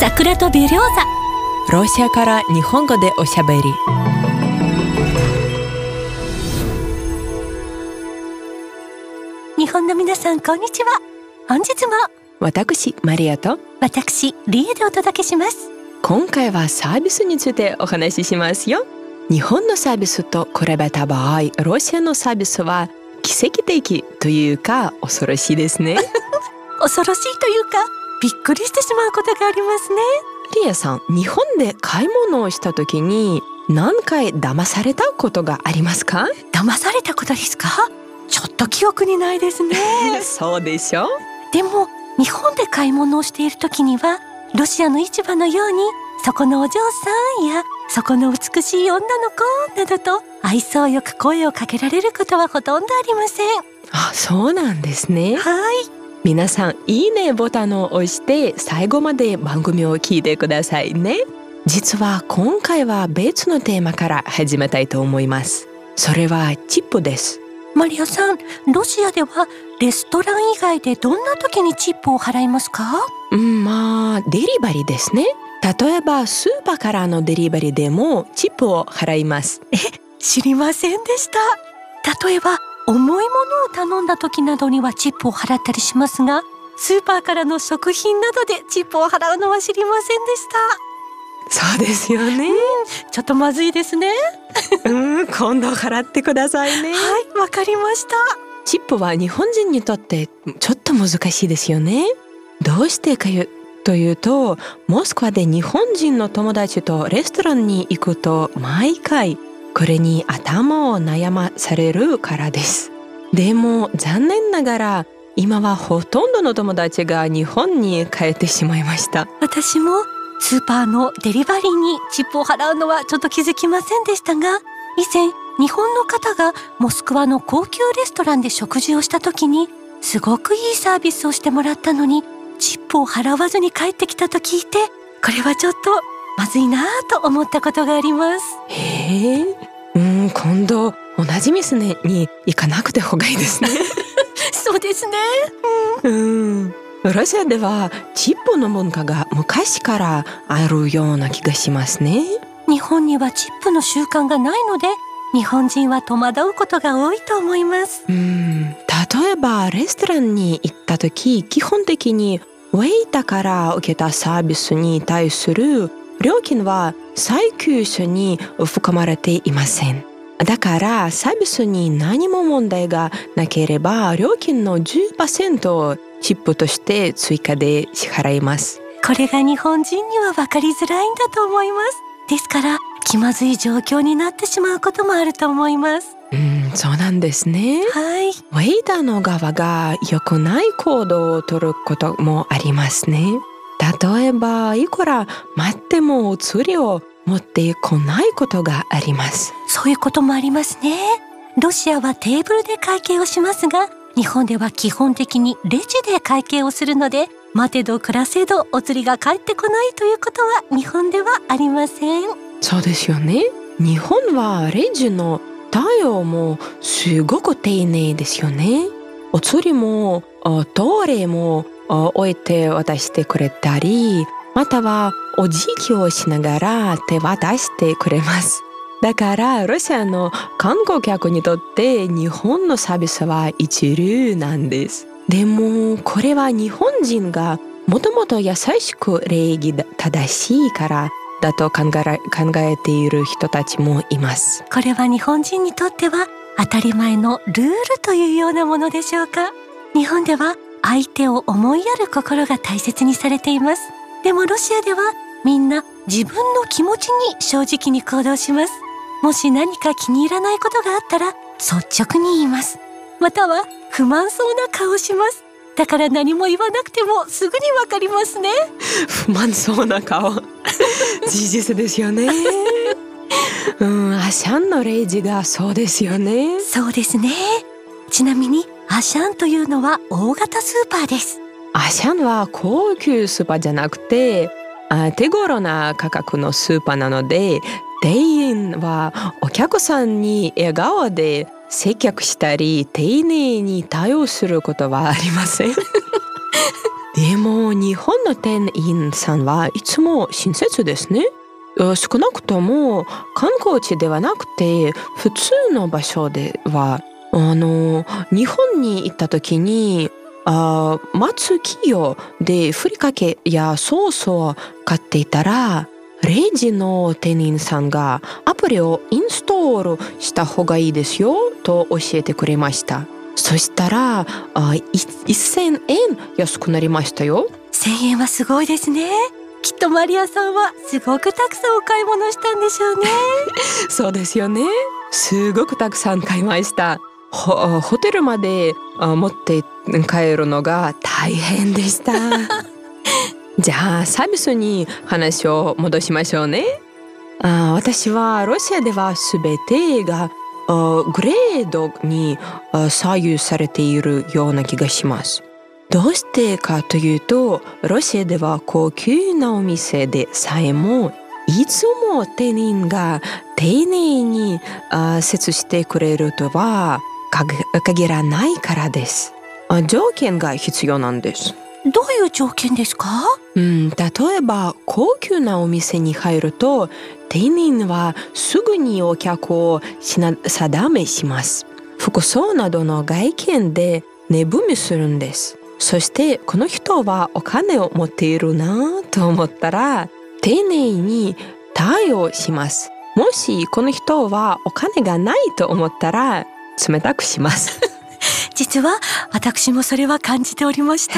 桜とベリョーザ。ロシアから日本語でおしゃべり。日本の皆さんこんにちは。本日も。私マリアと。私リエでお届けします。今回はサービスについてお話ししますよ。日本のサービスと比べた場合ロシアのサービスは奇跡的というか恐ろしいですね。恐ろしいというかびっくりしてしまうことがありますね。リアさん日本で買い物をした時に何回騙されたことがありますか？騙されたことですか？ちょっと記憶にないですね。そうでしょ？でも日本で買い物をしている時にはロシアの市場のようにそこのお嬢さんやそこの美しい女の子などと愛想よく声をかけられることはほとんどありません。あそうなんですね。はい皆さんいいねボタンを押して最後まで番組を聞いてくださいね。実は今回は別のテーマから始めたいと思います。それはチップです。マリアさんロシアではレストラン以外でどんな時にチップを払いますか？うんまあデリバリーですね。例えばスーパーからのデリバリーでもチップを払います。知りませんでした。例えば重いものを頼んだ時などにはチップを払ったりしますがスーパーからの食品などでチップを払うのは知りませんでした。そうですよね。ちょっとまずいですね。うん。今度払ってくださいね。はいわかりました。チップは日本人にとってちょっと難しいですよね。どうしてかいうというとモスクワで日本人の友達とレストランに行くと毎回これに頭を悩まされるからです。でも残念ながら今はほとんどの友達が日本に帰ってしまいました。私もスーパーのデリバリーにチップを払うのはちょっと気づきませんでしたが以前日本の方がモスクワの高級レストランで食事をした時にすごくいいサービスをしてもらったのにチップを払わずに帰ってきたと聞いてこれはちょっとまずいなぁと思ったことがあります。へえ。うん今度同じ店に行かなくてほうがいいですね。そうですね。うん。ロシアではチップの文化が昔からあるような気がしますね。日本にはチップの習慣がないので日本人は戸惑うことが多いと思います。うん。例えばレストランに行った時基本的にウェイターから受けたサービスに対する料金は最給書に含まれていません。だからサービスに何も問題がなければ料金の10%をチップとして追加で支払います。これが日本人には分かりづらいんだと思います。ですから気まずい状況になってしまうこともあると思います。うんそうなんですね。はい。ウェイターの側が良くない行動をとることもありますね例えばいくら待ってもお釣りを持ってこないことがあります。そういうこともありますね。ロシアはテーブルで会計をしますが日本では基本的にレジで会計をするので待てど暮らせどお釣りが返ってこないということは日本ではありません。そうですよね。日本はレジの対応もすごく丁寧ですよね。お釣りもトイレも置いて渡してくれたりまたはお辞儀をしながら手渡してくれます。だからロシアの観光客にとって日本のサービスは一流なんです。でもこれは日本人がもともと優しく礼儀正しいからだと考え考えている人たちもいます。これは日本人にとっては当たり前のルールというようなものでしょうか？日本では相手を思いやる心が大切にされています。でもロシアではみんな自分の気持ちに正直に行動します。もし何か気に入らないことがあったら率直に言います。または不満そうな顔をします。だから何も言わなくてもすぐにわかりますね。不満そうな顔。事実ですよね。うんアシャンのレイジがそうですよね。そうですね。ちなみにアシャンというのは大型スーパーですアシャンは高級スーパーじゃなくてあ手頃な価格のスーパーなので店員はお客さんに笑顔で接客したり丁寧に対応することはありません でも日本の店員さんはいつも親切ですね。少なくとも観光地ではなくて普通の場所ではあの日本に行った時にあ松企業でふりかけやソースを買っていたらレジの店員さんがアプリをインストールした方がいいですよと教えてくれました。そしたらあ1000円安くなりましたよ。1000円はすごいですね。きっとマリアさんはすごくたくさんお買い物したんでしょうね。そうですよね。すごくたくさん買いましたホホテルまで持って帰るのが大変でした。じゃあサービスに話を戻しましょうね。あ私はロシアでは全てがグレードに左右されているような気がします。どうしてかというとロシアでは高級なお店でさえもいつも店員が丁寧に接してくれるとは限らないからです。条件が必要なんです。どういう条件ですかうん、例えば高級なお店に入ると店員はすぐにお客を定めします。服装などの外見で値踏みするんです。そしてこの人はお金を持っているなと思ったら丁寧に対応します。もしこの人はお金がないと思ったら冷たくします。実は私もそれは感じておりました、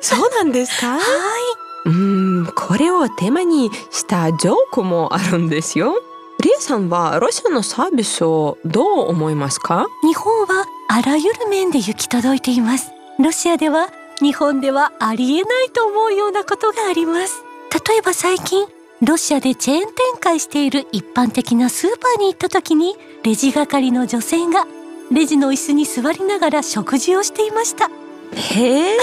そうなんですか？はい。うんこれをテーマにしたジョークもあるんですよ。リエさんはロシアのサービスをどう思いますか？日本はあらゆる面で行き届いています。ロシアでは日本ではありえないと思うようなことがあります。例えば最近ロシアでチェーン展開している一般的なスーパーに行った時にレジ係の女性がレジの椅子に座りながら食事をしていました。へえ。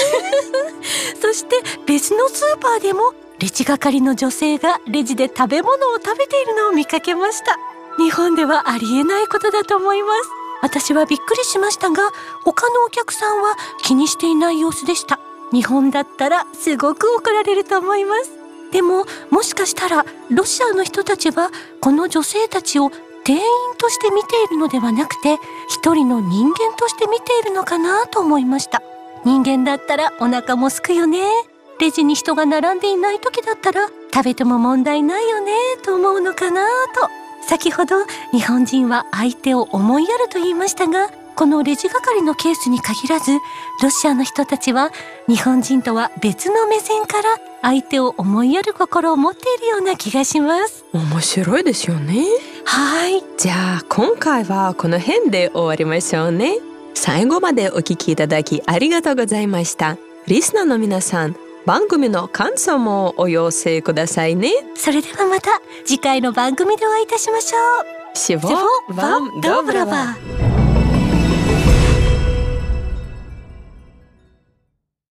そして別のスーパーでもレジ係の女性がレジで食べ物を食べているのを見かけました。日本ではありえないことだと思います。私はびっくりしましたが他のお客さんは気にしていない様子でした。日本だったらすごく怒られると思います。でももしかしたらロシアの人たちはこの女性たちを店員として見ているのではなくて一人の人間として見ているのかなと思いました。人間だったらお腹もすくよね。レジに人が並んでいない時だったら食べても問題ないよねと思うのかなと。先ほど日本人は相手を思いやると言いましたがこのレジ係のケースに限らずロシアの人たちは日本人とは別の目線から相手を思いやる心を持っているような気がします。面白いですよね。はいじゃあ今回はこの辺で終わりましょうね。最後までお聞きいただきありがとうございました。リスナーの皆さん番組の感想もお寄せくださいね。それではまた次回の番組でお会いいたしましょう。シボワンドブラバ